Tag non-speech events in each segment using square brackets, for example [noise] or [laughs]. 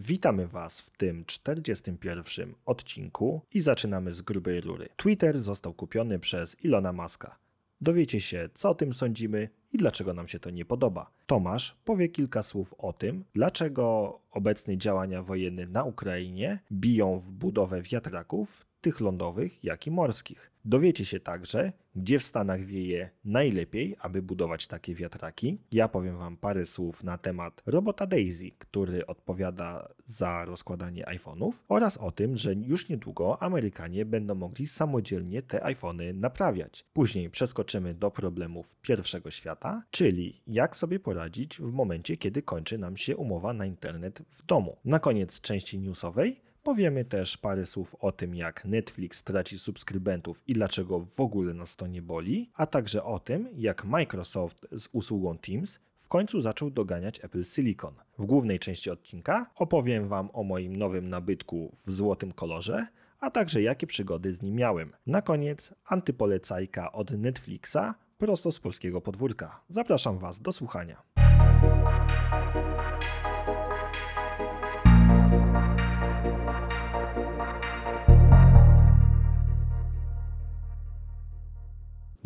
Witamy Was w tym 41 odcinku i zaczynamy z grubej rury. Twitter został kupiony przez Ilona Muska. Dowiecie się, co o tym sądzimy i dlaczego nam się to nie podoba. Tomasz powie kilka słów o tym, dlaczego obecne działania wojenne na Ukrainie biją w budowę wiatraków, tych lądowych, jak i morskich. Dowiecie się także, gdzie w Stanach wieje najlepiej, aby budować takie wiatraki. Ja powiem Wam parę słów na temat robota Daisy, który odpowiada za rozkładanie iPhone'ów oraz o tym, że już niedługo Amerykanie będą mogli samodzielnie te iPhony naprawiać. Później przeskoczymy do problemów pierwszego świata, czyli jak sobie poradzić w momencie, kiedy kończy nam się umowa na internet w domu. Na koniec części newsowej Powiemy też parę słów o tym, jak Netflix traci subskrybentów i dlaczego w ogóle nas to nie boli, a także o tym, jak Microsoft z usługą Teams w końcu zaczął doganiać Apple Silicon. W głównej części odcinka opowiem Wam o moim nowym nabytku w złotym kolorze, a także jakie przygody z nim miałem. Na koniec antypolecajka od Netflixa prosto z polskiego podwórka. Zapraszam Was do słuchania.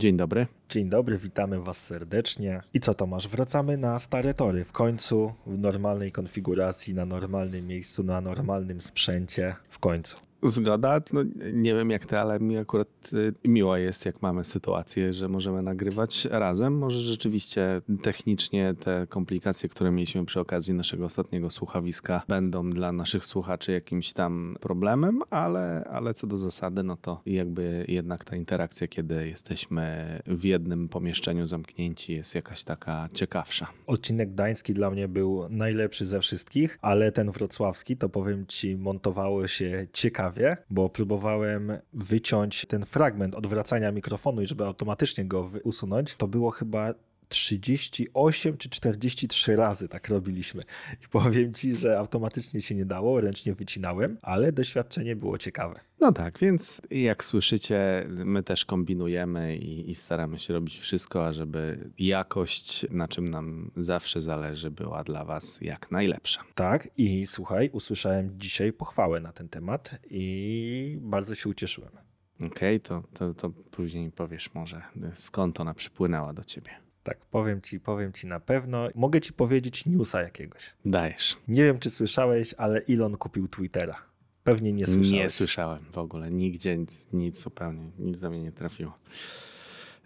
Dzień dobry. Dzień dobry, witamy Was serdecznie. I co Tomasz, wracamy na stare tory. W końcu w normalnej konfiguracji, na normalnym miejscu, na normalnym sprzęcie. W końcu. Zgoda. No, nie wiem jak ty, ale mi akurat y, miło jest, jak mamy sytuację, że możemy nagrywać razem. Może rzeczywiście technicznie te komplikacje, które mieliśmy przy okazji naszego ostatniego słuchawiska, będą dla naszych słuchaczy jakimś tam problemem, ale, ale co do zasady, no to jakby jednak ta interakcja, kiedy jesteśmy w jednym pomieszczeniu zamknięci, jest jakaś taka ciekawsza. Odcinek gdański dla mnie był najlepszy ze wszystkich, ale ten wrocławski, to powiem ci, montowało się ciekawie bo próbowałem wyciąć ten fragment odwracania mikrofonu i żeby automatycznie go usunąć. To było chyba 38 czy 43 razy tak robiliśmy. I powiem ci, że automatycznie się nie dało, ręcznie wycinałem, ale doświadczenie było ciekawe. No tak, więc jak słyszycie, my też kombinujemy i, i staramy się robić wszystko, ażeby jakość, na czym nam zawsze zależy, była dla Was jak najlepsza. Tak, i słuchaj, usłyszałem dzisiaj pochwałę na ten temat i bardzo się ucieszyłem. Okej, okay, to, to, to później powiesz może, skąd ona przypłynęła do ciebie. Tak, powiem ci, powiem ci na pewno. Mogę ci powiedzieć newsa jakiegoś. Dajesz. Nie wiem, czy słyszałeś, ale Elon kupił Twittera. Pewnie nie słyszałeś. Nie słyszałem w ogóle. Nigdzie nic, nic zupełnie, nic do mnie nie trafiło.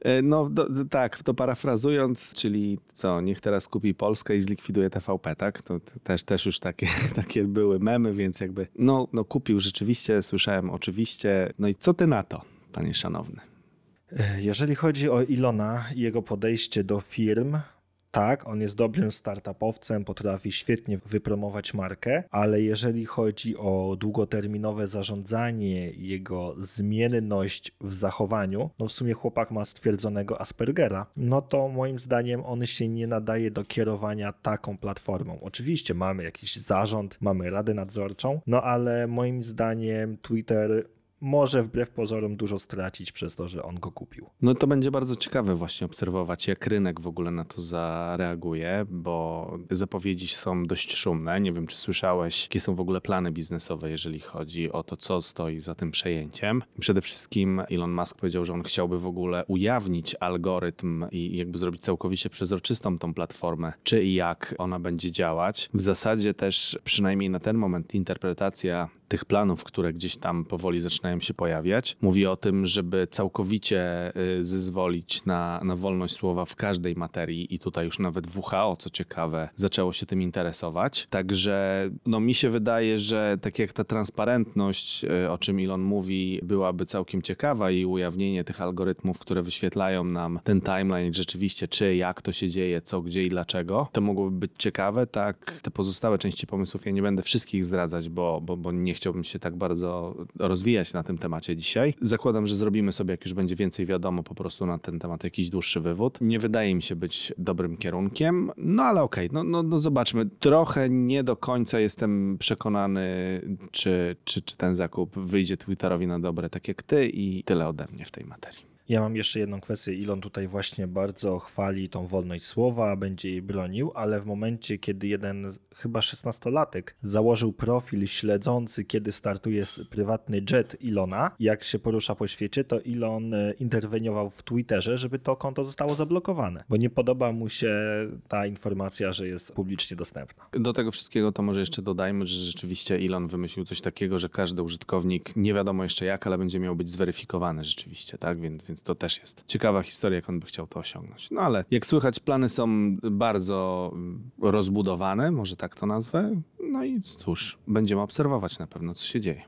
E, no do, tak, to parafrazując, czyli co, niech teraz kupi Polskę i zlikwiduje TVP, tak? To, to też, też już takie, [laughs] takie były memy, więc jakby, no, no kupił rzeczywiście, słyszałem oczywiście. No i co ty na to, panie szanowny? Jeżeli chodzi o Ilona i jego podejście do firm, tak, on jest dobrym startupowcem, potrafi świetnie wypromować markę, ale jeżeli chodzi o długoterminowe zarządzanie, jego zmienność w zachowaniu, no w sumie chłopak ma stwierdzonego Aspergera, no to moim zdaniem on się nie nadaje do kierowania taką platformą. Oczywiście mamy jakiś zarząd, mamy radę nadzorczą, no ale moim zdaniem Twitter może wbrew pozorom dużo stracić przez to, że on go kupił. No to będzie bardzo ciekawe właśnie obserwować, jak rynek w ogóle na to zareaguje, bo zapowiedzi są dość szumne. Nie wiem, czy słyszałeś, jakie są w ogóle plany biznesowe, jeżeli chodzi o to, co stoi za tym przejęciem. Przede wszystkim Elon Musk powiedział, że on chciałby w ogóle ujawnić algorytm i jakby zrobić całkowicie przezroczystą tą platformę, czy i jak ona będzie działać. W zasadzie też, przynajmniej na ten moment, interpretacja tych planów, które gdzieś tam powoli zaczynają się pojawiać. Mówi o tym, żeby całkowicie y, zezwolić na, na wolność słowa w każdej materii i tutaj już nawet WHO, co ciekawe, zaczęło się tym interesować. Także no, mi się wydaje, że tak jak ta transparentność, y, o czym Elon mówi, byłaby całkiem ciekawa i ujawnienie tych algorytmów, które wyświetlają nam ten timeline rzeczywiście, czy jak to się dzieje, co, gdzie i dlaczego, to mogłoby być ciekawe. Tak, te pozostałe części pomysłów ja nie będę wszystkich zdradzać, bo, bo, bo nie chciałbym się tak bardzo rozwijać na tym temacie dzisiaj. Zakładam, że zrobimy sobie, jak już będzie więcej wiadomo, po prostu na ten temat jakiś dłuższy wywód. Nie wydaje mi się być dobrym kierunkiem, no ale okej, okay, no, no, no zobaczmy. Trochę nie do końca jestem przekonany, czy, czy, czy ten zakup wyjdzie Twitterowi na dobre, tak jak ty i tyle ode mnie w tej materii. Ja mam jeszcze jedną kwestię. Elon tutaj właśnie bardzo chwali tą wolność słowa, będzie jej bronił, ale w momencie, kiedy jeden chyba 16-latek założył profil śledzący, kiedy startuje prywatny jet Ilona, jak się porusza po świecie, to Elon e, interweniował w Twitterze, żeby to konto zostało zablokowane, bo nie podoba mu się ta informacja, że jest publicznie dostępna. Do tego wszystkiego to może jeszcze dodajmy, że rzeczywiście Elon wymyślił coś takiego, że każdy użytkownik, nie wiadomo jeszcze jak, ale będzie miał być zweryfikowany rzeczywiście, tak? Więc, więc to też jest ciekawa historia, jak on by chciał to osiągnąć. No ale jak słychać, plany są bardzo rozbudowane, może tak to nazwę. No i cóż, będziemy obserwować na pewno, co się dzieje.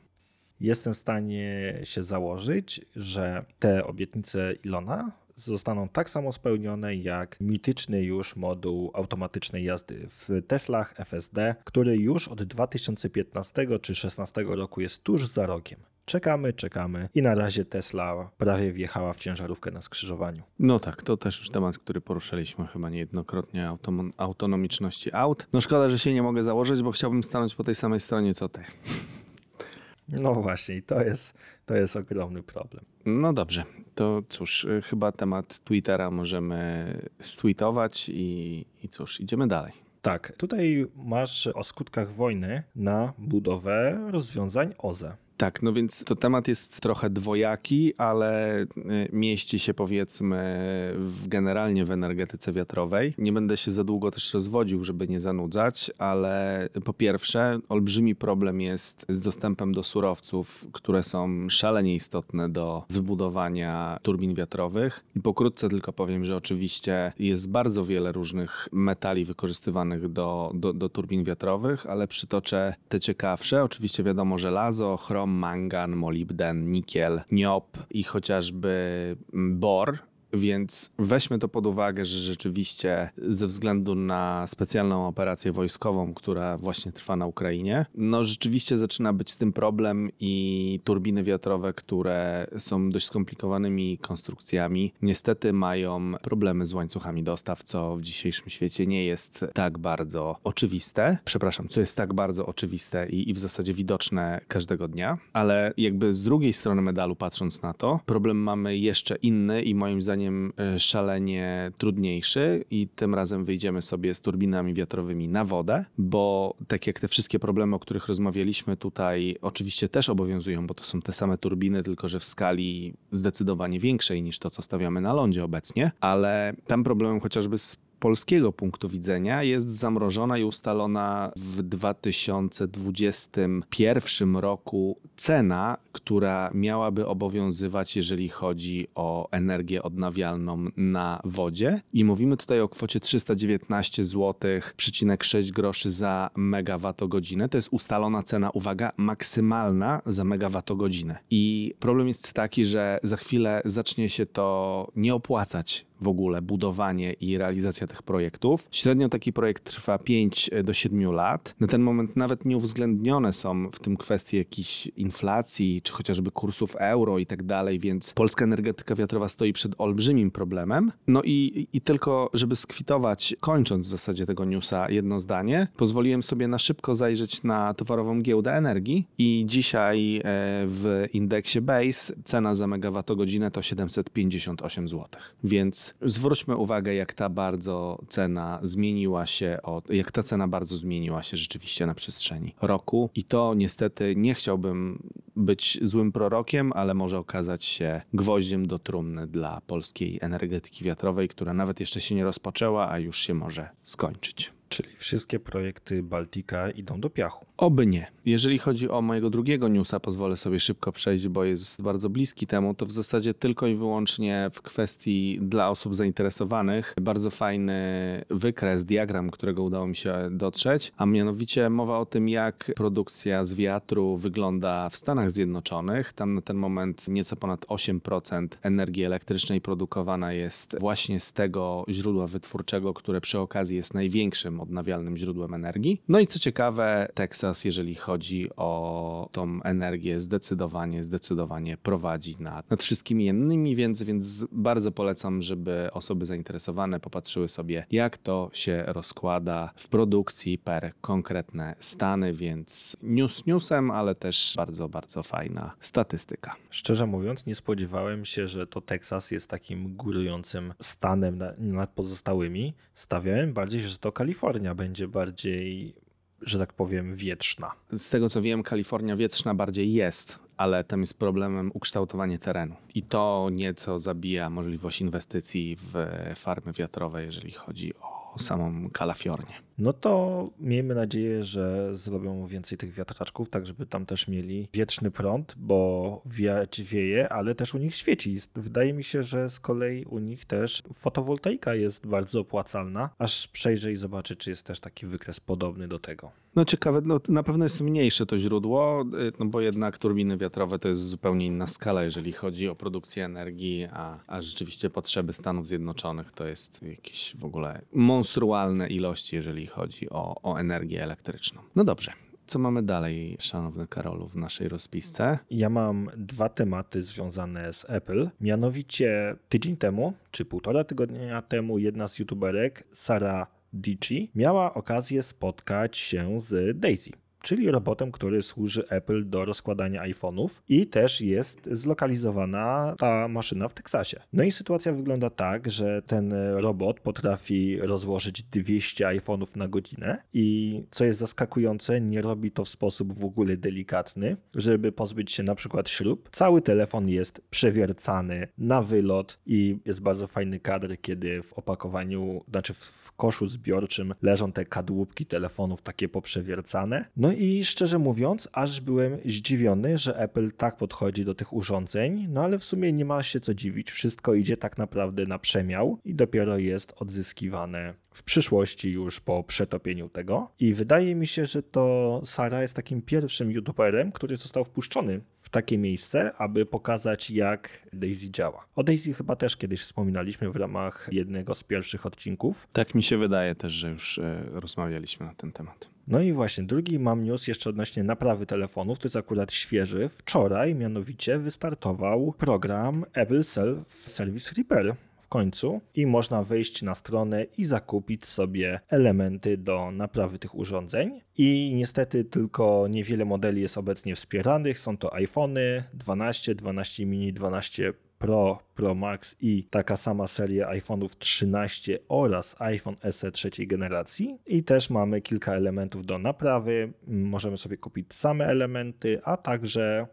Jestem w stanie się założyć, że te obietnice Ilona zostaną tak samo spełnione jak mityczny już moduł automatycznej jazdy w Teslach FSD, który już od 2015 czy 2016 roku jest tuż za rogiem. Czekamy, czekamy i na razie Tesla prawie wjechała w ciężarówkę na skrzyżowaniu. No tak, to też już temat, który poruszaliśmy chyba niejednokrotnie, autom- autonomiczności aut. No szkoda, że się nie mogę założyć, bo chciałbym stanąć po tej samej stronie co ty. No właśnie, to jest, to jest ogromny problem. No dobrze, to cóż, y, chyba temat Twittera możemy stweetować i, i cóż, idziemy dalej. Tak, tutaj masz o skutkach wojny na budowę rozwiązań OZE. Tak, no więc to temat jest trochę dwojaki, ale y, mieści się powiedzmy w, generalnie w energetyce wiatrowej. Nie będę się za długo też rozwodził, żeby nie zanudzać, ale po pierwsze olbrzymi problem jest z dostępem do surowców, które są szalenie istotne do wybudowania turbin wiatrowych. I pokrótce tylko powiem, że oczywiście jest bardzo wiele różnych metali wykorzystywanych do, do, do turbin wiatrowych, ale przytoczę te ciekawsze. Oczywiście wiadomo żelazo, chrom, mangan, molibden, nikiel, niop i chociażby bor, więc weźmy to pod uwagę, że rzeczywiście ze względu na specjalną operację wojskową, która właśnie trwa na Ukrainie, no rzeczywiście zaczyna być z tym problem i turbiny wiatrowe, które są dość skomplikowanymi konstrukcjami, niestety mają problemy z łańcuchami dostaw, co w dzisiejszym świecie nie jest tak bardzo oczywiste. Przepraszam, co jest tak bardzo oczywiste i, i w zasadzie widoczne każdego dnia, ale jakby z drugiej strony medalu patrząc na to, problem mamy jeszcze inny i moim zdaniem zdaniem e, szalenie trudniejszy i tym razem wyjdziemy sobie z turbinami wiatrowymi na wodę, bo tak jak te wszystkie problemy, o których rozmawialiśmy tutaj, oczywiście też obowiązują, bo to są te same turbiny, tylko że w skali zdecydowanie większej niż to, co stawiamy na lądzie obecnie, ale tam problemem chociażby z polskiego punktu widzenia jest zamrożona i ustalona w 2021 roku cena, która miałaby obowiązywać, jeżeli chodzi o energię odnawialną na wodzie. I mówimy tutaj o kwocie 319 zł,6 groszy za megawattogodzinę. To jest ustalona cena, uwaga, maksymalna za megawattogodzinę. I problem jest taki, że za chwilę zacznie się to nie opłacać w ogóle budowanie i realizacja tych projektów. Średnio taki projekt trwa 5 do 7 lat. Na ten moment nawet nie uwzględnione są w tym kwestie jakiejś inflacji, czy chociażby kursów euro i tak dalej, więc polska energetyka wiatrowa stoi przed olbrzymim problemem. No i, i tylko, żeby skwitować, kończąc w zasadzie tego newsa jedno zdanie, pozwoliłem sobie na szybko zajrzeć na towarową giełdę energii i dzisiaj e, w indeksie Base cena za megawattogodzinę to 758 zł. Więc zwróćmy uwagę, jak ta bardzo cena zmieniła się, od, jak ta cena bardzo zmieniła się rzeczywiście na przestrzeni roku. I to niestety nie chciałbym być złym prorokiem, ale może okazać się gwoździem do trumny dla polskiej energetyki wiatrowej, która nawet jeszcze się nie rozpoczęła, a już się może skończyć. Czyli wszystkie projekty Baltika idą do piachu. Oby nie. Jeżeli chodzi o mojego drugiego newsa, pozwolę sobie szybko przejść, bo jest bardzo bliski temu, to w zasadzie tylko i wyłącznie w kwestii dla osób zainteresowanych bardzo fajny wykres, diagram, którego udało mi się dotrzeć, a mianowicie mowa o tym, jak produkcja z wiatru wygląda w Stanach Zjednoczonych. Tam na ten moment nieco ponad 8% energii elektrycznej produkowana jest właśnie z tego źródła wytwórczego, które przy okazji jest największym odnawialnym źródłem energii. No i co ciekawe, Teksas, jeżeli chodzi o tą energię, zdecydowanie, zdecydowanie prowadzi nad, nad wszystkimi innymi, więc, więc bardzo polecam, żeby osoby zainteresowane popatrzyły sobie, jak to się rozkłada w produkcji per konkretne stany, więc news newsem, ale też bardzo, bardzo fajna statystyka. Szczerze mówiąc, nie spodziewałem się, że to Teksas jest takim górującym stanem na- nad pozostałymi. Stawiałem bardziej, że to Kalifornia będzie bardziej, że tak powiem, wietrzna. Z tego co wiem, Kalifornia wietrzna bardziej jest, ale tam jest problemem ukształtowanie terenu. I to nieco zabija możliwość inwestycji w farmy wiatrowe, jeżeli chodzi o samą Kalifornię. No to miejmy nadzieję, że zrobią więcej tych wiatraczków, tak żeby tam też mieli wietrzny prąd, bo wiać wieje, ale też u nich świeci. Wydaje mi się, że z kolei u nich też fotowoltaika jest bardzo opłacalna, aż przejrzę i zobaczę, czy jest też taki wykres podobny do tego. No ciekawe, no, na pewno jest mniejsze to źródło, y, no bo jednak turbiny wiatrowe to jest zupełnie inna skala, jeżeli chodzi o produkcję energii, a, a rzeczywiście potrzeby Stanów Zjednoczonych to jest jakieś w ogóle monstrualne ilości, jeżeli chodzi o, o energię elektryczną. No dobrze. Co mamy dalej, szanowny Karolu, w naszej rozpisce? Ja mam dwa tematy związane z Apple. Mianowicie tydzień temu, czy półtora tygodnia temu, jedna z youtuberek, Sara Dici, miała okazję spotkać się z Daisy. Czyli robotem, który służy Apple do rozkładania iPhone'ów i też jest zlokalizowana ta maszyna w Teksasie. No i sytuacja wygląda tak, że ten robot potrafi rozłożyć 200 iPhone'ów na godzinę i co jest zaskakujące, nie robi to w sposób w ogóle delikatny, żeby pozbyć się na przykład śrub. Cały telefon jest przewiercany na wylot i jest bardzo fajny kadr, kiedy w opakowaniu, znaczy w koszu zbiorczym leżą te kadłubki telefonów takie poprzewiercane. No i szczerze mówiąc, aż byłem zdziwiony, że Apple tak podchodzi do tych urządzeń, no ale w sumie nie ma się co dziwić. Wszystko idzie tak naprawdę na przemiał i dopiero jest odzyskiwane w przyszłości już po przetopieniu tego. I wydaje mi się, że to Sara jest takim pierwszym youtuberem, który został wpuszczony w takie miejsce, aby pokazać jak Daisy działa. O Daisy chyba też kiedyś wspominaliśmy w ramach jednego z pierwszych odcinków. Tak mi się wydaje też, że już e, rozmawialiśmy na ten temat. No i właśnie, drugi mam news jeszcze odnośnie naprawy telefonów, to jest akurat świeży. Wczoraj mianowicie wystartował program Apple Self Service Repair w końcu i można wejść na stronę i zakupić sobie elementy do naprawy tych urządzeń. I niestety tylko niewiele modeli jest obecnie wspieranych. Są to iPhony 12, 12 mini, 12 Pro, Pro Max i taka sama seria iPhone'ów 13 oraz iPhone SE trzeciej generacji. I też mamy kilka elementów do naprawy. Możemy sobie kupić same elementy, a także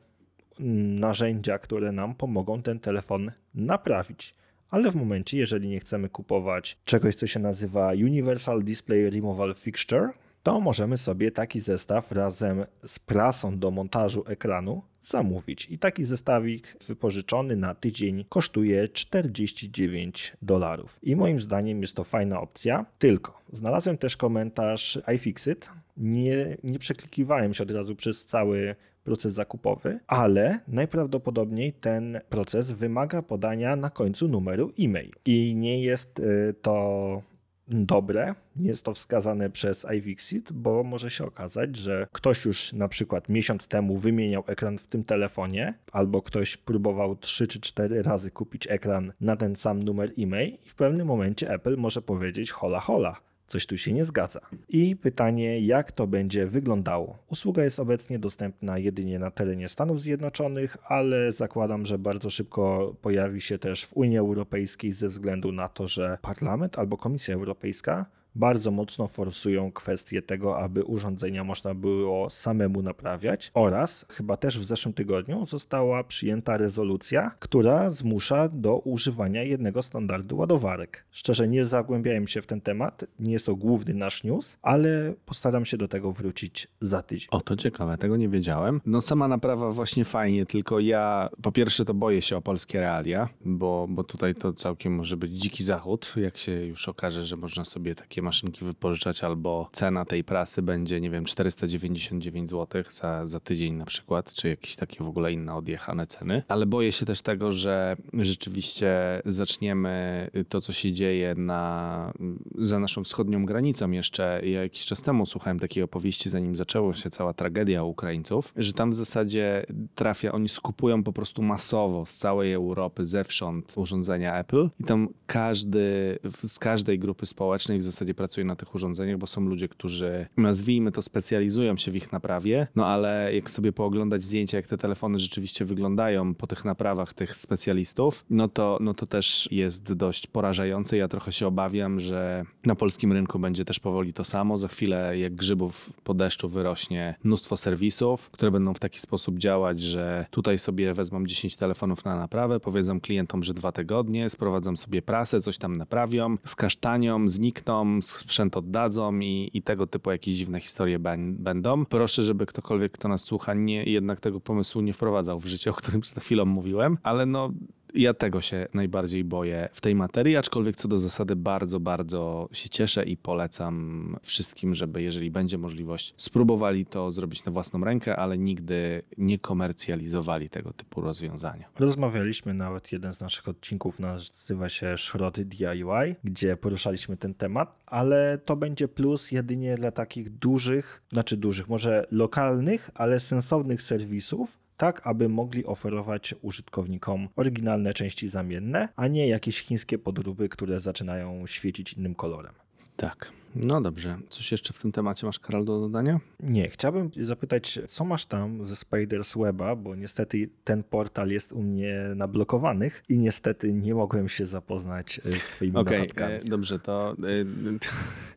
narzędzia, które nam pomogą ten telefon naprawić. Ale w momencie, jeżeli nie chcemy kupować czegoś, co się nazywa Universal Display Removal Fixture, to możemy sobie taki zestaw razem z prasą do montażu ekranu zamówić. I taki zestawik wypożyczony na tydzień kosztuje 49 dolarów. I moim zdaniem jest to fajna opcja. Tylko znalazłem też komentarz iFixit. Nie, nie przeklikiwałem się od razu przez cały proces zakupowy, ale najprawdopodobniej ten proces wymaga podania na końcu numeru e-mail. I nie jest y, to dobre, nie jest to wskazane przez iFixit, bo może się okazać, że ktoś już na przykład miesiąc temu wymieniał ekran w tym telefonie, albo ktoś próbował 3 czy 4 razy kupić ekran na ten sam numer e-mail i w pewnym momencie Apple może powiedzieć hola hola. Coś tu się nie zgadza. I pytanie, jak to będzie wyglądało? Usługa jest obecnie dostępna jedynie na terenie Stanów Zjednoczonych, ale zakładam, że bardzo szybko pojawi się też w Unii Europejskiej ze względu na to, że Parlament albo Komisja Europejska bardzo mocno forsują kwestię tego, aby urządzenia można było samemu naprawiać oraz chyba też w zeszłym tygodniu została przyjęta rezolucja, która zmusza do używania jednego standardu ładowarek. Szczerze nie zagłębiałem się w ten temat, nie jest to główny nasz news, ale postaram się do tego wrócić za tydzień. O, to ciekawe, tego nie wiedziałem. No sama naprawa właśnie fajnie, tylko ja po pierwsze to boję się o polskie realia, bo, bo tutaj to całkiem może być dziki zachód, jak się już okaże, że można sobie takie maszynki wypożyczać, albo cena tej prasy będzie, nie wiem, 499 zł za, za tydzień na przykład, czy jakieś takie w ogóle inne odjechane ceny. Ale boję się też tego, że rzeczywiście zaczniemy to, co się dzieje na, za naszą wschodnią granicą jeszcze. Ja jakiś czas temu słuchałem takiej opowieści, zanim zaczęła się cała tragedia Ukraińców, że tam w zasadzie trafia, oni skupują po prostu masowo z całej Europy, zewsząd urządzenia Apple i tam każdy, z każdej grupy społecznej w zasadzie pracuje na tych urządzeniach, bo są ludzie, którzy nazwijmy to specjalizują się w ich naprawie, no ale jak sobie pooglądać zdjęcia, jak te telefony rzeczywiście wyglądają po tych naprawach tych specjalistów, no to, no to też jest dość porażające. Ja trochę się obawiam, że na polskim rynku będzie też powoli to samo. Za chwilę jak grzybów po deszczu wyrośnie mnóstwo serwisów, które będą w taki sposób działać, że tutaj sobie wezmą 10 telefonów na naprawę, powiedzą klientom, że dwa tygodnie, sprowadzą sobie prasę, coś tam naprawią, skasztanią, znikną, sprzęt oddadzą i, i tego typu jakieś dziwne historie będą. Proszę, żeby ktokolwiek, kto nas słucha, nie, jednak tego pomysłu nie wprowadzał w życie, o którym przed chwilą mówiłem, ale no ja tego się najbardziej boję w tej materii, aczkolwiek co do zasady bardzo, bardzo się cieszę i polecam wszystkim, żeby jeżeli będzie możliwość, spróbowali to zrobić na własną rękę, ale nigdy nie komercjalizowali tego typu rozwiązania. Rozmawialiśmy nawet, jeden z naszych odcinków nazywa się Szrot DIY, gdzie poruszaliśmy ten temat, ale to będzie plus jedynie dla takich dużych, znaczy dużych, może lokalnych, ale sensownych serwisów, tak aby mogli oferować użytkownikom oryginalne części zamienne, a nie jakieś chińskie podróby, które zaczynają świecić innym kolorem. Tak. No dobrze. Coś jeszcze w tym temacie masz, Karol, do dodania? Nie, chciałbym zapytać, co masz tam ze Spiders Weba, bo niestety ten portal jest u mnie na blokowanych i niestety nie mogłem się zapoznać e, z twoimi notatkami. e, dobrze, to e,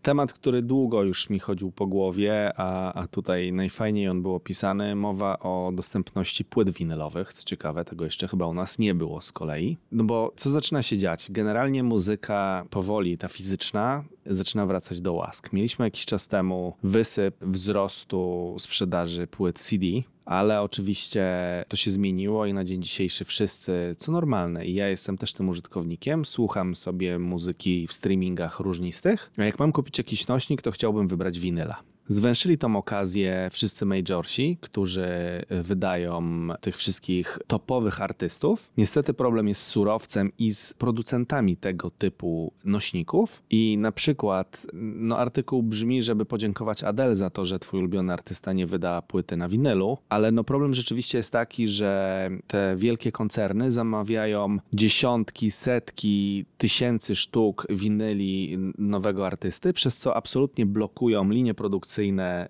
temat, który długo już mi chodził po głowie, a, a tutaj najfajniej on był opisany. Mowa o dostępności płyt winylowych. Co ciekawe, tego jeszcze chyba u nas nie było z kolei. No bo co zaczyna się dziać? Generalnie muzyka powoli, ta fizyczna, zaczyna wracać do łask. Mieliśmy jakiś czas temu wysyp wzrostu sprzedaży płyt CD, ale oczywiście to się zmieniło i na dzień dzisiejszy wszyscy, co normalne, i ja jestem też tym użytkownikiem, słucham sobie muzyki w streamingach różnistych, a jak mam kupić jakiś nośnik, to chciałbym wybrać winyla. Zwęszyli tą okazję wszyscy majorsi, którzy wydają tych wszystkich topowych artystów. Niestety problem jest z surowcem i z producentami tego typu nośników. I na przykład no, artykuł brzmi, żeby podziękować Adele za to, że twój ulubiony artysta nie wyda płyty na winylu, ale no problem rzeczywiście jest taki, że te wielkie koncerny zamawiają dziesiątki, setki, tysięcy sztuk winyli nowego artysty, przez co absolutnie blokują linie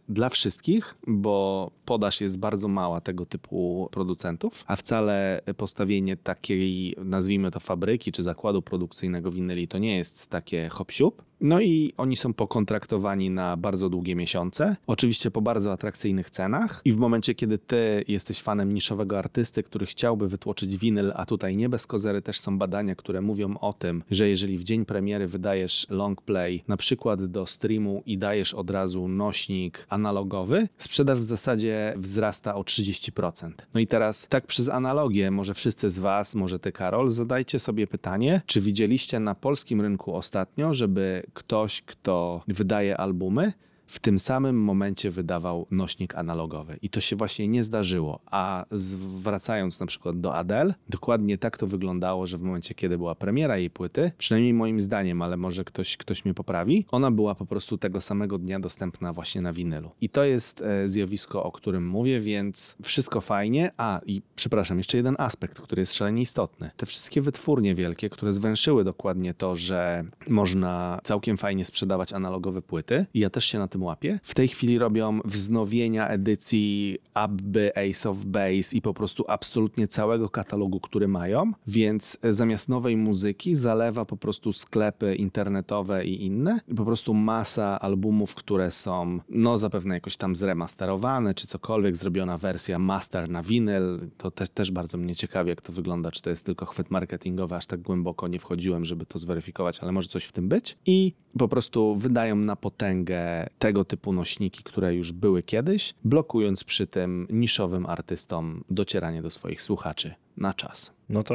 dla wszystkich, bo podaż jest bardzo mała tego typu producentów, a wcale postawienie takiej, nazwijmy to fabryki czy zakładu produkcyjnego winyli to nie jest takie hop siup. No i oni są pokontraktowani na bardzo długie miesiące, oczywiście po bardzo atrakcyjnych cenach i w momencie, kiedy ty jesteś fanem niszowego artysty, który chciałby wytłoczyć winyl, a tutaj nie bez kozery też są badania, które mówią o tym, że jeżeli w dzień premiery wydajesz long play, na przykład do streamu i dajesz od razu nośnik analogowy, sprzedaż w zasadzie wzrasta o 30%. No i teraz tak przez analogię, może wszyscy z was, może ty Karol, zadajcie sobie pytanie, czy widzieliście na polskim rynku ostatnio, żeby ktoś, kto wydaje albumy, w tym samym momencie wydawał nośnik analogowy. I to się właśnie nie zdarzyło. A zwracając na przykład do Adele, dokładnie tak to wyglądało, że w momencie, kiedy była premiera jej płyty, przynajmniej moim zdaniem, ale może ktoś, ktoś mnie poprawi, ona była po prostu tego samego dnia dostępna właśnie na winylu. I to jest e, zjawisko, o którym mówię, więc wszystko fajnie. A, i przepraszam, jeszcze jeden aspekt, który jest szalenie istotny. Te wszystkie wytwórnie wielkie, które zwęszyły dokładnie to, że można całkiem fajnie sprzedawać analogowe płyty, i ja też się na tym łapię, w tej chwili robią wznowienia edycji Abby, Ace of Base i po prostu absolutnie całego katalogu, który mają, więc zamiast nowej muzyki zalewa po prostu sklepy internetowe i inne. I po prostu masa albumów, które są no zapewne jakoś tam zremasterowane, czy cokolwiek, zrobiona wersja master na winyl, to też, też bardzo mnie ciekawi, jak to wygląda, czy to jest tylko chwyt marketingowy, aż tak głęboko nie wchodziłem, żeby to zweryfikować, ale może coś w tym być. I po prostu wydają na potęgę tego typu nośniki, które już były kiedyś, blokując przy tym niszowym artystom docieranie do swoich słuchaczy na czas. No to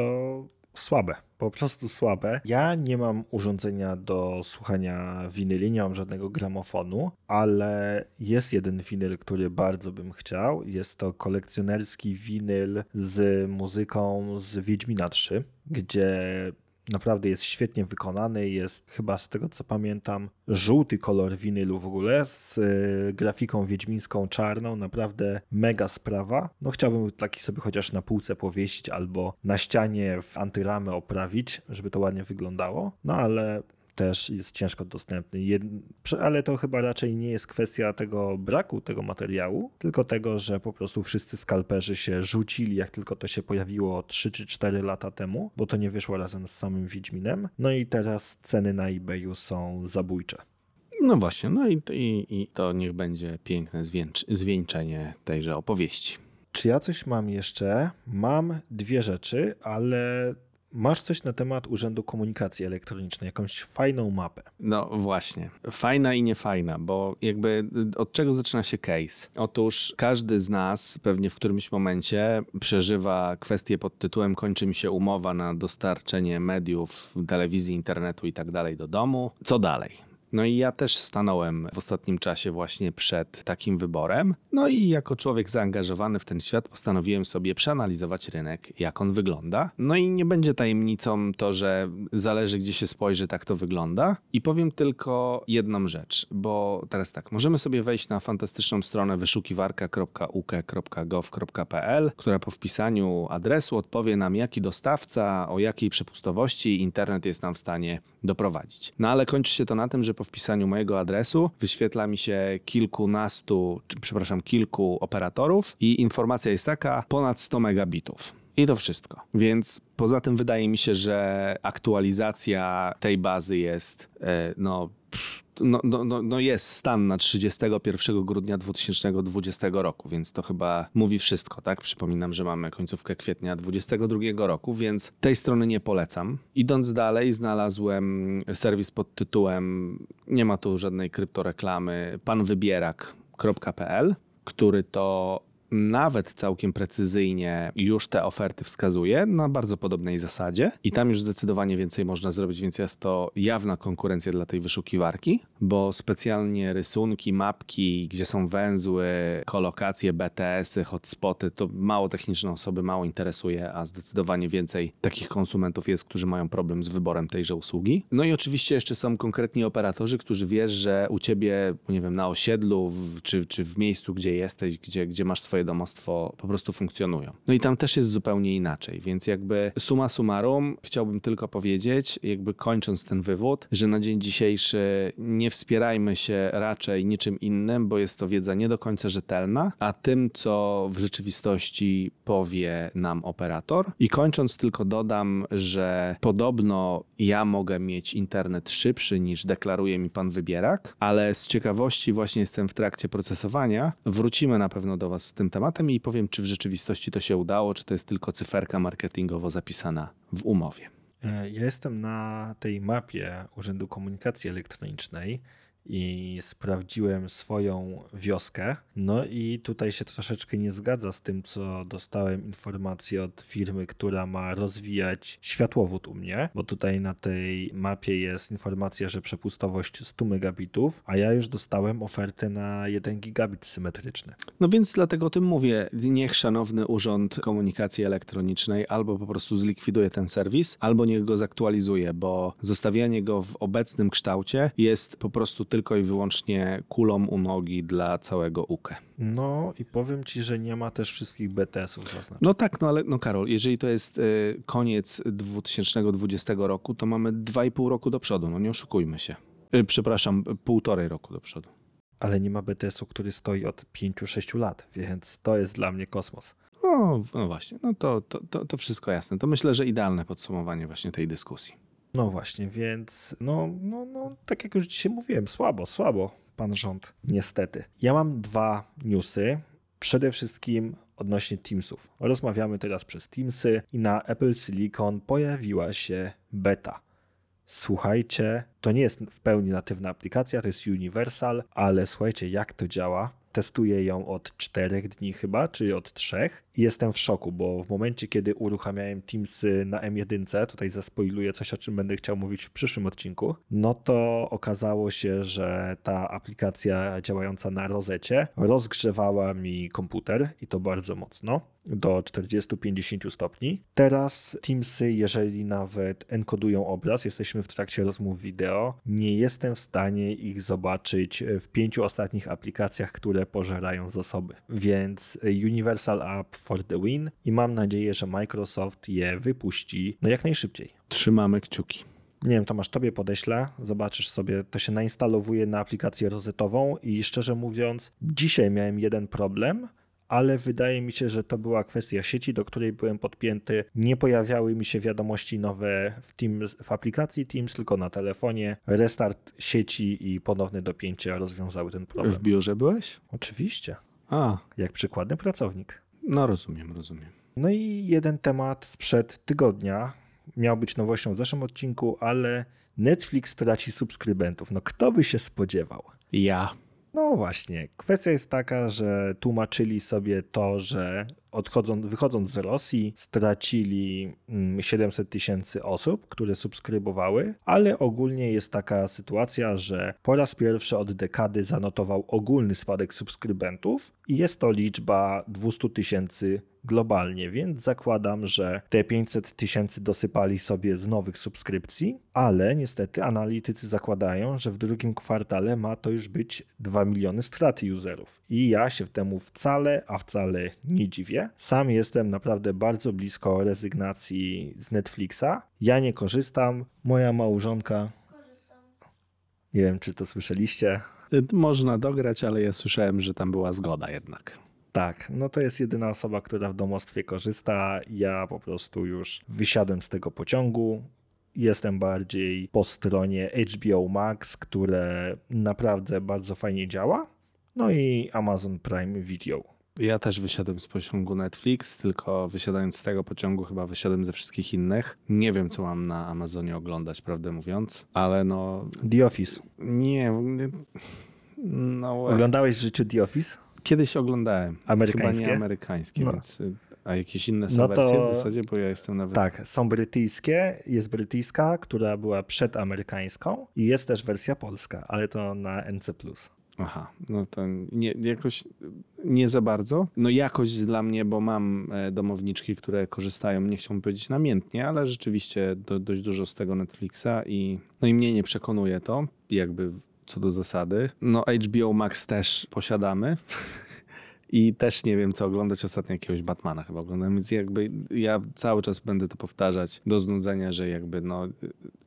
Słabe, po prostu słabe. Ja nie mam urządzenia do słuchania winyli, nie mam żadnego gramofonu, ale jest jeden winyl, który bardzo bym chciał. Jest to kolekcjonerski winyl z muzyką z Wiedźmina 3, gdzie naprawdę jest świetnie wykonany. Jest chyba z tego co pamiętam żółty kolor winylu w ogóle z y, grafiką wiedźmińską czarną. Naprawdę mega sprawa. No chciałbym taki sobie chociaż na półce powiesić albo na ścianie w antyramę oprawić, żeby to ładnie wyglądało. No ale też jest ciężko dostępny. Jed... Ale to chyba raczej nie jest kwestia tego braku tego materiału, tylko tego, że po prostu wszyscy skalperzy się rzucili, jak tylko to się pojawiło 3 czy 4 lata temu, bo to nie wyszło razem z samym Wiedźminem. No i teraz ceny na eBayu są zabójcze. No właśnie, no i, i, i to niech będzie piękne zwieńcz, zwieńczenie tejże opowieści. Czy ja coś mam jeszcze? Mam dwie rzeczy, ale Masz coś na temat Urzędu Komunikacji Elektronicznej, jakąś fajną mapę. No właśnie. Fajna i niefajna, bo jakby od czego zaczyna się case? Otóż każdy z nas pewnie w którymś momencie przeżywa kwestię pod tytułem kończy mi się umowa na dostarczenie mediów, telewizji, internetu i tak dalej do domu. Co dalej? No i ja też stanąłem w ostatnim czasie właśnie przed takim wyborem. No i jako człowiek zaangażowany w ten świat postanowiłem sobie przeanalizować rynek, jak on wygląda. No i nie będzie tajemnicą to, że zależy gdzie się spojrzy, tak to wygląda. I powiem tylko jedną rzecz, bo teraz tak, możemy sobie wejść na fantastyczną stronę wyszukiwarka.uk.gov.pl, która po wpisaniu adresu odpowie nam, jaki dostawca, o jakiej przepustowości internet jest nam w stanie doprowadzić. No ale kończy się to na tym, że po wpisaniu mojego adresu wyświetla mi się kilkunastu, czy, przepraszam, kilku operatorów i informacja jest taka ponad 100 megabitów. I to wszystko. Więc poza tym wydaje mi się, że aktualizacja tej bazy jest e, no, no, no, no, no jest stan na 31 grudnia 2020 roku, więc to chyba mówi wszystko, tak? Przypominam, że mamy końcówkę kwietnia 2022 roku, więc tej strony nie polecam. Idąc dalej, znalazłem serwis pod tytułem, nie ma tu żadnej kryptoreklamy, panwybierak.pl, który to nawet całkiem precyzyjnie już te oferty wskazuje na bardzo podobnej zasadzie i tam już zdecydowanie więcej można zrobić, więc jest to jawna konkurencja dla tej wyszukiwarki, bo specjalnie rysunki, mapki, gdzie są węzły, kolokacje, BTS-y, hotspoty, to mało techniczne osoby mało interesuje, a zdecydowanie więcej takich konsumentów jest, którzy mają problem z wyborem tejże usługi. No i oczywiście jeszcze są konkretni operatorzy, którzy wiesz, że u ciebie, nie wiem, na osiedlu w, czy, czy w miejscu, gdzie jesteś, gdzie, gdzie masz swoje domostwo po prostu funkcjonują. No i tam też jest zupełnie inaczej, więc jakby suma summarum chciałbym tylko powiedzieć, jakby kończąc ten wywód, że na dzień dzisiejszy nie wspierajmy się raczej niczym innym, bo jest to wiedza nie do końca rzetelna, a tym, co w rzeczywistości powie nam operator. I kończąc tylko dodam, że podobno ja mogę mieć internet szybszy niż deklaruje mi pan wybierak, ale z ciekawości właśnie jestem w trakcie procesowania. Wrócimy na pewno do was z tym tym tematem i powiem, czy w rzeczywistości to się udało, czy to jest tylko cyferka marketingowo zapisana w umowie. E, ja jestem na tej mapie Urzędu Komunikacji Elektronicznej i sprawdziłem swoją wioskę. No i tutaj się troszeczkę nie zgadza z tym, co dostałem informację od firmy, która ma rozwijać światłowód u mnie, bo tutaj na tej mapie jest informacja, że przepustowość 100 megabitów, a ja już dostałem ofertę na 1 gigabit symetryczny. No więc dlatego o tym mówię. Niech szanowny Urząd Komunikacji Elektronicznej albo po prostu zlikwiduje ten serwis, albo niech go zaktualizuje, bo zostawianie go w obecnym kształcie jest po prostu tylko i wyłącznie kulą u nogi dla całego UK. No i powiem ci, że nie ma też wszystkich BTS-ów zaznaczonych. No tak, no ale no Karol, jeżeli to jest y, koniec 2020 roku, to mamy 2,5 roku do przodu, no nie oszukujmy się. Y, przepraszam, półtorej roku do przodu. Ale nie ma BTS-u, który stoi od 5-6 lat, więc to jest dla mnie kosmos. No, no właśnie, no to, to, to, to wszystko jasne. To myślę, że idealne podsumowanie właśnie tej dyskusji. No właśnie, więc no, no, no, tak jak już dzisiaj mówiłem, słabo, słabo pan rząd, niestety. Ja mam dwa newsy. Przede wszystkim odnośnie Teamsów. Rozmawiamy teraz przez Teamsy i na Apple Silicon pojawiła się beta. Słuchajcie, to nie jest w pełni natywna aplikacja, to jest Universal, ale słuchajcie, jak to działa. Testuję ją od 4 dni chyba, czyli od 3 jestem w szoku, bo w momencie, kiedy uruchamiałem Teamsy na M1, tutaj zaspoiluję coś, o czym będę chciał mówić w przyszłym odcinku, no to okazało się, że ta aplikacja działająca na rozecie rozgrzewała mi komputer i to bardzo mocno do 40-50 stopni. Teraz Teamsy, jeżeli nawet enkodują obraz, jesteśmy w trakcie rozmów wideo, nie jestem w stanie ich zobaczyć w pięciu ostatnich aplikacjach, które pożerają zasoby. Więc Universal App for the win i mam nadzieję, że Microsoft je wypuści no jak najszybciej. Trzymamy kciuki. Nie wiem, Tomasz, tobie podeślę, zobaczysz sobie, to się nainstalowuje na aplikację rozetową i szczerze mówiąc, dzisiaj miałem jeden problem, ale wydaje mi się, że to była kwestia sieci, do której byłem podpięty. Nie pojawiały mi się wiadomości nowe w, Teams, w aplikacji Teams, tylko na telefonie. Restart sieci i ponowne dopięcie rozwiązały ten problem. W biurze byłeś? Oczywiście, A, jak przykładny pracownik. No rozumiem, rozumiem. No i jeden temat sprzed tygodnia miał być nowością w zeszłym odcinku, ale Netflix traci subskrybentów. No kto by się spodziewał? Ja. No właśnie, kwestia jest taka, że tłumaczyli sobie to, że odchodząc, wychodząc z Rosji stracili mm, 700 tysięcy osób, które subskrybowały, ale ogólnie jest taka sytuacja, że po raz pierwszy od dekady zanotował ogólny spadek subskrybentów i jest to liczba 200 tysięcy globalnie, więc zakładam, że te 500 tysięcy dosypali sobie z nowych subskrypcji, ale niestety analitycy zakładają, że w drugim kwartale ma to już być 2 miliony strat userów. I ja się temu wcale, a wcale nie dziwię. Sam jestem naprawdę bardzo blisko rezygnacji z Netflixa. Ja nie korzystam, moja małżonka. Nie wiem, czy to słyszeliście. Y, Można dograć, ale ja słyszałem, że tam była zgoda jednak. Tak, no to jest jedyna osoba, która w domostwie korzysta. Ja po prostu już wysiadłem z tego pociągu. Jestem bardziej po stronie HBO Max, które naprawdę bardzo fajnie działa. No i Amazon Prime Video. Ja też wysiadłem z pociągu Netflix, tylko wysiadając z tego pociągu chyba wysiadłem ze wszystkich innych. Nie wiem, co mam na Amazonie oglądać, prawdę mówiąc, ale no The Office. nie... no, Oglądałeś w życiu The Office? Kiedyś oglądałem. Amerykańskie? Chyba nie amerykańskie, No. więc... y, A jakieś inne są No to- w zasadzie, bo ja jestem nawet... Tak, są brytyjskie, jest brytyjska, która była przedamerykańską i jest też wersja polska, ale to na NC+. Aha, no to nie, jakoś nie za bardzo. No jakość dla mnie, bo mam e, domowniczki, które korzystają, nie chciałbym powiedzieć namiętnie, ale rzeczywiście do, dość dużo z tego Netflixa i no i mnie nie przekonuje to, jakby co do zasady. No HBO Max też posiadamy. I też nie wiem, co oglądać. Ostatnio jakiegoś Batmana chyba oglądam, więc jakby ja cały czas będę to powtarzać do znudzenia, że jakby no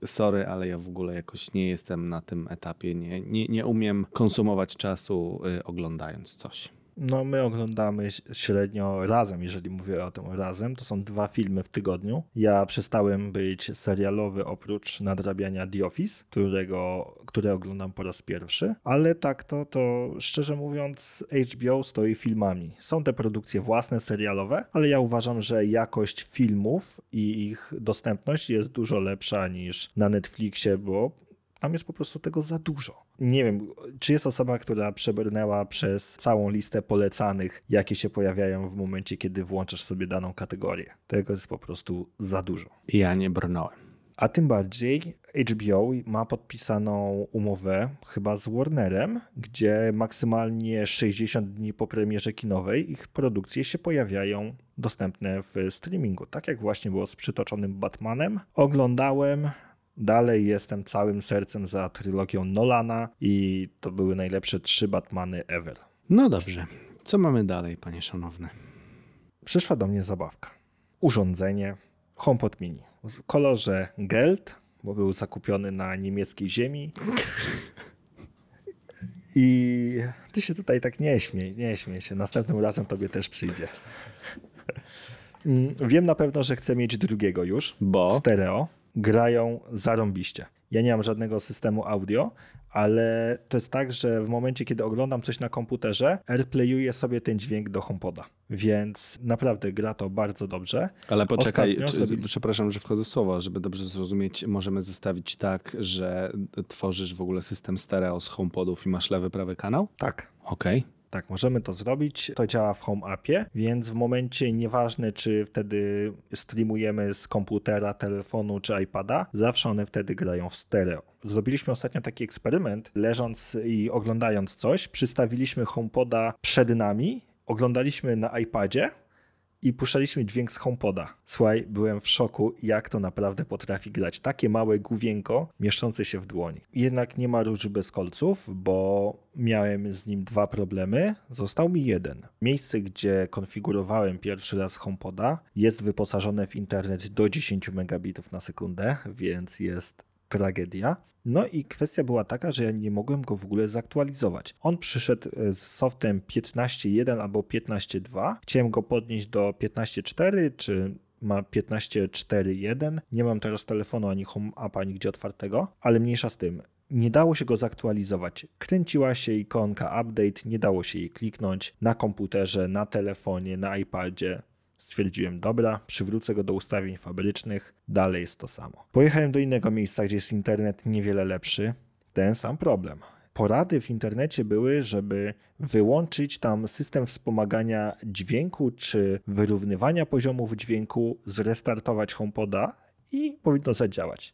sorry, ale ja w ogóle jakoś nie jestem na tym etapie, nie, nie, nie umiem konsumować czasu y, oglądając coś. No, my oglądamy średnio razem, jeżeli mówię o tym razem. To są dwa filmy w tygodniu. Ja przestałem być serialowy oprócz nadrabiania The Office, którego, które oglądam po raz pierwszy. Ale tak to, to szczerze mówiąc, HBO stoi filmami. Są te produkcje własne, serialowe, ale ja uważam, że jakość filmów i ich dostępność jest dużo lepsza niż na Netflixie, bo tam jest po prostu tego za dużo. Nie wiem, czy jest osoba, która przebrnęła przez całą listę polecanych, jakie się pojawiają w momencie, kiedy włączasz sobie daną kategorię. Tego jest po prostu za dużo. Ja nie brnąłem. A tym bardziej HBO ma podpisaną umowę chyba z Warnerem, gdzie maksymalnie 60 dni po premierze kinowej ich produkcje się pojawiają dostępne w streamingu. Tak jak właśnie było z przytoczonym Batmanem. Oglądałem, dalej jestem całym sercem za trylogią Nolana i to były najlepsze trzy Batmany ever. No dobrze. Co mamy dalej, panie szanowny? Przyszła do mnie zabawka. Urządzenie HomePod Mini w kolorze Geld, bo był zakupiony na niemieckiej ziemi. I ty się tutaj tak nie śmiej, nie śmiej się. Następnym razem tobie też przyjdzie. Mm, Wiem na pewno, że chcę mieć drugiego już. Bo Stereo. Grają zarąbiście. Ja nie mam żadnego systemu audio, ale to jest tak, że w momencie, kiedy oglądam coś na komputerze, AirPlayuję sobie ten dźwięk do HomePoda. Więc naprawdę gra to bardzo dobrze. Ale poczekaj, czy, zrobili- przepraszam, że wchodzę w słowo, żeby dobrze zrozumieć, możemy zestawić tak, że tworzysz w ogóle system stereo z HomePodów i masz lewy, prawy kanał? Tak. Okej. Tak, możemy to zrobić. To działa w Home Appie, więc w momencie nieważne, czy wtedy streamujemy z komputera, telefonu czy iPada, zawsze one wtedy grają w stereo. Zrobiliśmy ostatnio taki eksperyment, leżąc i oglądając coś, przystawiliśmy HomePoda przed nami, oglądaliśmy na iPadzie i puszczaliśmy dźwięk z HomePoda. Słuchaj, byłem w szoku, jak to naprawdę potrafi grać. Takie małe główienko mieszczące się w dłoni. Jednak nie ma róży bez kolców, bo miałem z nim dwa problemy. Został mi jeden. Miejsce, gdzie konfigurowałem pierwszy raz HomePoda jest wyposażone w internet do 10 megabitów na sekundę, więc jest tragedia. No i kwestia była taka, że ja nie mogłem go w ogóle zaktualizować. On przyszedł e, z softem 15.1 albo 15.2. Chciałem go podnieść do 15.4 czy ma 15.4.1. Nie mam teraz telefonu ani home appa nigdzie otwartego, ale mniejsza z tym. Nie dało się go zaktualizować. Kręciła się ikonka update, nie dało się jej kliknąć na komputerze, na telefonie, na iPadzie. Stwierdziłem, dobra, przywrócę go do ustawień fabrycznych, dalej jest to samo. Pojechałem do innego miejsca, gdzie jest internet niewiele lepszy. Ten sam problem. Porady w internecie były, żeby wyłączyć tam system wspomagania dźwięku czy wyrównywania poziomów dźwięku, zrestartować HomePoda i powinno zadziałać.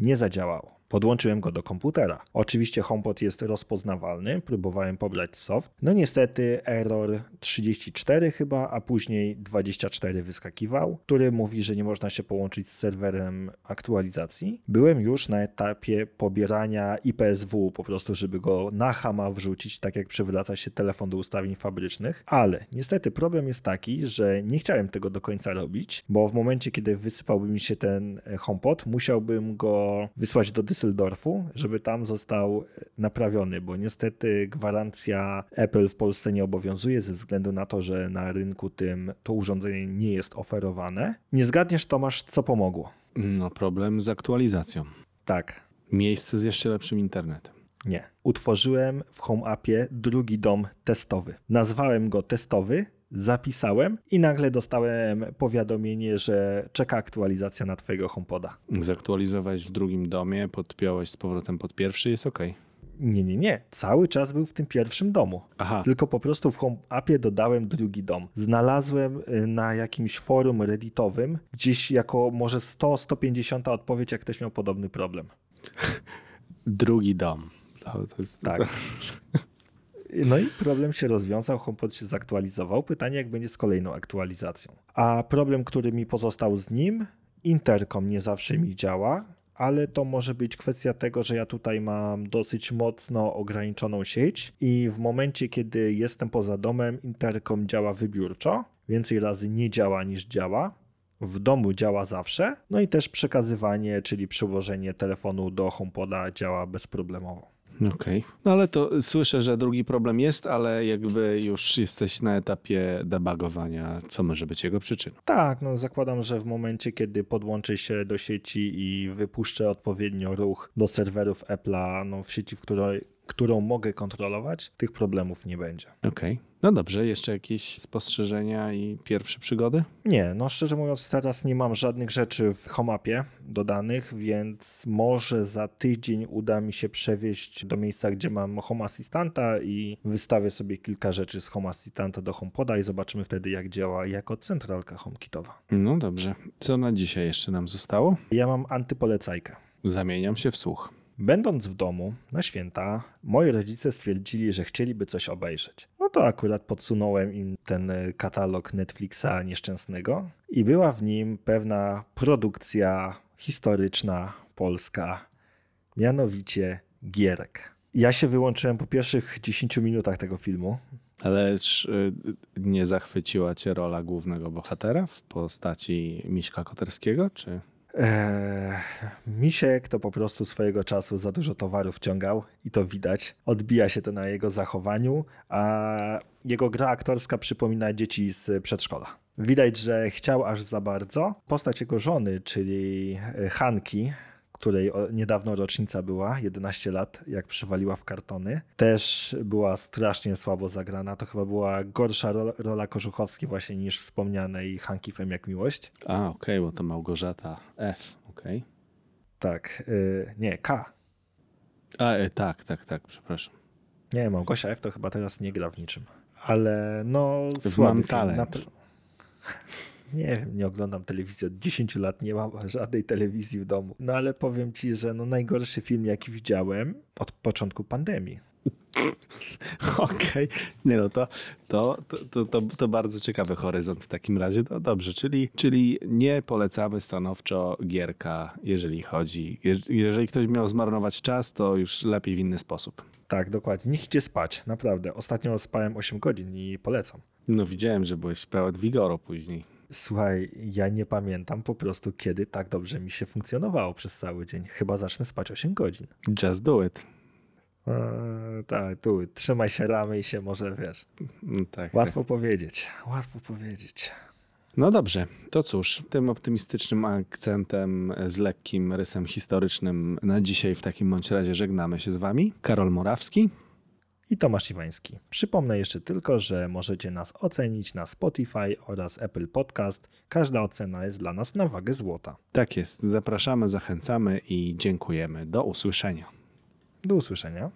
Nie zadziałało. Podłączyłem go do komputera. Oczywiście HomePod jest rozpoznawalny, próbowałem pobrać soft. No niestety error 34 chyba, a później 24 wyskakiwał, który mówi, że nie można się połączyć z serwerem aktualizacji. Byłem już na etapie pobierania IPSW, po prostu żeby go na hama wrzucić, tak jak przywraca się telefon do ustawień fabrycznych, ale niestety problem jest taki, że nie chciałem tego do końca robić, bo w momencie, kiedy wysypałby mi się ten HomePod, musiałbym go wysłać do Düsseldorfu, żeby tam został naprawiony, bo niestety gwarancja Apple w Polsce nie obowiązuje ze względu na to, że na rynku tym to urządzenie nie jest oferowane. Nie zgadniesz, Tomasz, co pomogło? No, problem z aktualizacją. Tak, Miejsce z jeszcze lepszym internetem. nie. Utworzyłem w Home Appie drugi dom testowy. Nazwałem go testowy, zapisałem i nagle dostałem powiadomienie, że czeka aktualizacja na twojego HomePoda. Zaktualizowałeś w drugim domie, podpiąłeś z powrotem pod pierwszy, jest ok. Nie, nie, nie. Cały czas był w tym pierwszym domu. Aha, Tylko po prostu w Home Appie dodałem drugi dom. Znalazłem y, na jakimś forum redditowym gdzieś jako może 100-150 odpowiedź, jak ktoś miał podobny problem. [laughs] drugi dom. To, to jest, Tak. [laughs] No i problem się rozwiązał, HomePod się zaktualizował. Pytanie, jak będzie z kolejną aktualizacją. A problem, który mi pozostał z nim, interkom nie zawsze mi działa, ale to może być kwestia tego, że ja tutaj mam dosyć mocno ograniczoną sieć i w momencie, kiedy jestem poza domem, interkom działa wybiórczo, więcej razy nie działa niż działa. W domu działa zawsze, no i też przekazywanie, czyli przyłożenie telefonu do HomePoda działa bezproblemowo. Okej. No ale to słyszę, że drugi problem jest, ale jakby już jesteś na etapie debugowania, co może być jego przyczyną. Tak, no zakładam, że w momencie, kiedy podłączę się do sieci i wypuszczę odpowiednio ruch do serwerów Apple'a, no w sieci, w której, którą mogę kontrolować, tych problemów nie będzie. Okej. No dobrze, jeszcze jakieś spostrzeżenia i pierwsze przygody? Nie, no szczerze mówiąc, teraz nie mam żadnych rzeczy w HomeAppie dodanych, więc może za tydzień uda mi się przewieźć do miejsca, gdzie mam Home Assistanta i wystawię sobie kilka rzeczy z Home Assistanta do HomePoda i zobaczymy wtedy, jak działa jako centralka HomeKitowa. No dobrze. Co na dzisiaj jeszcze nam zostało? Ja mam antypolecajkę. Zamieniam się w słuch. Będąc w domu na święta, moi rodzice stwierdzili, że chcieliby coś obejrzeć. No to akurat podsunąłem im ten katalog Netflixa nieszczęsnego i była w nim pewna produkcja historyczna polska, mianowicie Gierek. Ja się wyłączyłem po pierwszych 10 minutach tego filmu. Ależ y, nie zachwyciła cię rola głównego bohatera w postaci Miśka Koterskiego, czy... Eee, Misiek to po prostu swojego czasu za dużo towarów ciągał i to widać. Odbija się to na jego zachowaniu, a jego gra aktorska przypomina dzieci z przedszkola. Widać, że chciał aż za bardzo. Postać jego żony, czyli Hanki, której niedawno rocznica była, 11 lat, jak przywaliła w kartony, też była strasznie słabo zagrana. To chyba była gorsza ro- rola Korzuchowskiej właśnie niż wspomnianej Hanki Fem jak miłość. A, okej, bo to Małgorzata F, okej. Tak, y, nie, K. A, e, tak, tak, tak, przepraszam. Nie, Małgosia F. to chyba teraz nie gra w niczym. Ale no, słaby Mam film. Talent. [laughs] Nie wiem, nie oglądam telewizji od 10 lat, nie mam [laughs] żadnej telewizji w domu. No ale powiem ci, że no najgorszy film, jaki widziałem od początku pandemii. [laughs] Okej, nie no to, to, to, to, to, bardzo ciekawy horyzont w takim razie. No dobrze, czyli, czyli nie polecamy stanowczo gierka, jeżeli chodzi. jeż- Jeżeli ktoś miał zmarnować czas, to już lepiej w inny sposób. Tak, dokładnie. Niech idzie spać, naprawdę. Ostatnio spałem 8 godzin i polecam. No widziałem, że byłeś pełen wigoru później. Słuchaj, ja nie pamiętam po prostu, kiedy tak dobrze mi się funkcjonowało przez cały dzień. Chyba zacznę spać 8 godzin. Just do it. Eee, tak, tu, trzymaj się ramy i się może, wiesz, No, tak, tak. łatwo powiedzieć, łatwo powiedzieć. No dobrze, to cóż, tym optymistycznym akcentem z lekkim rysem historycznym na dzisiaj w takim bądź razie żegnamy się z wami. Karol Morawski. I Tomasz Iwański. Przypomnę jeszcze tylko, że możecie nas ocenić na Spotify oraz Apple Podcast. Każda ocena jest dla nas na wagę złota. Tak jest, zapraszamy, zachęcamy i dziękujemy. Do usłyszenia. Do usłyszenia.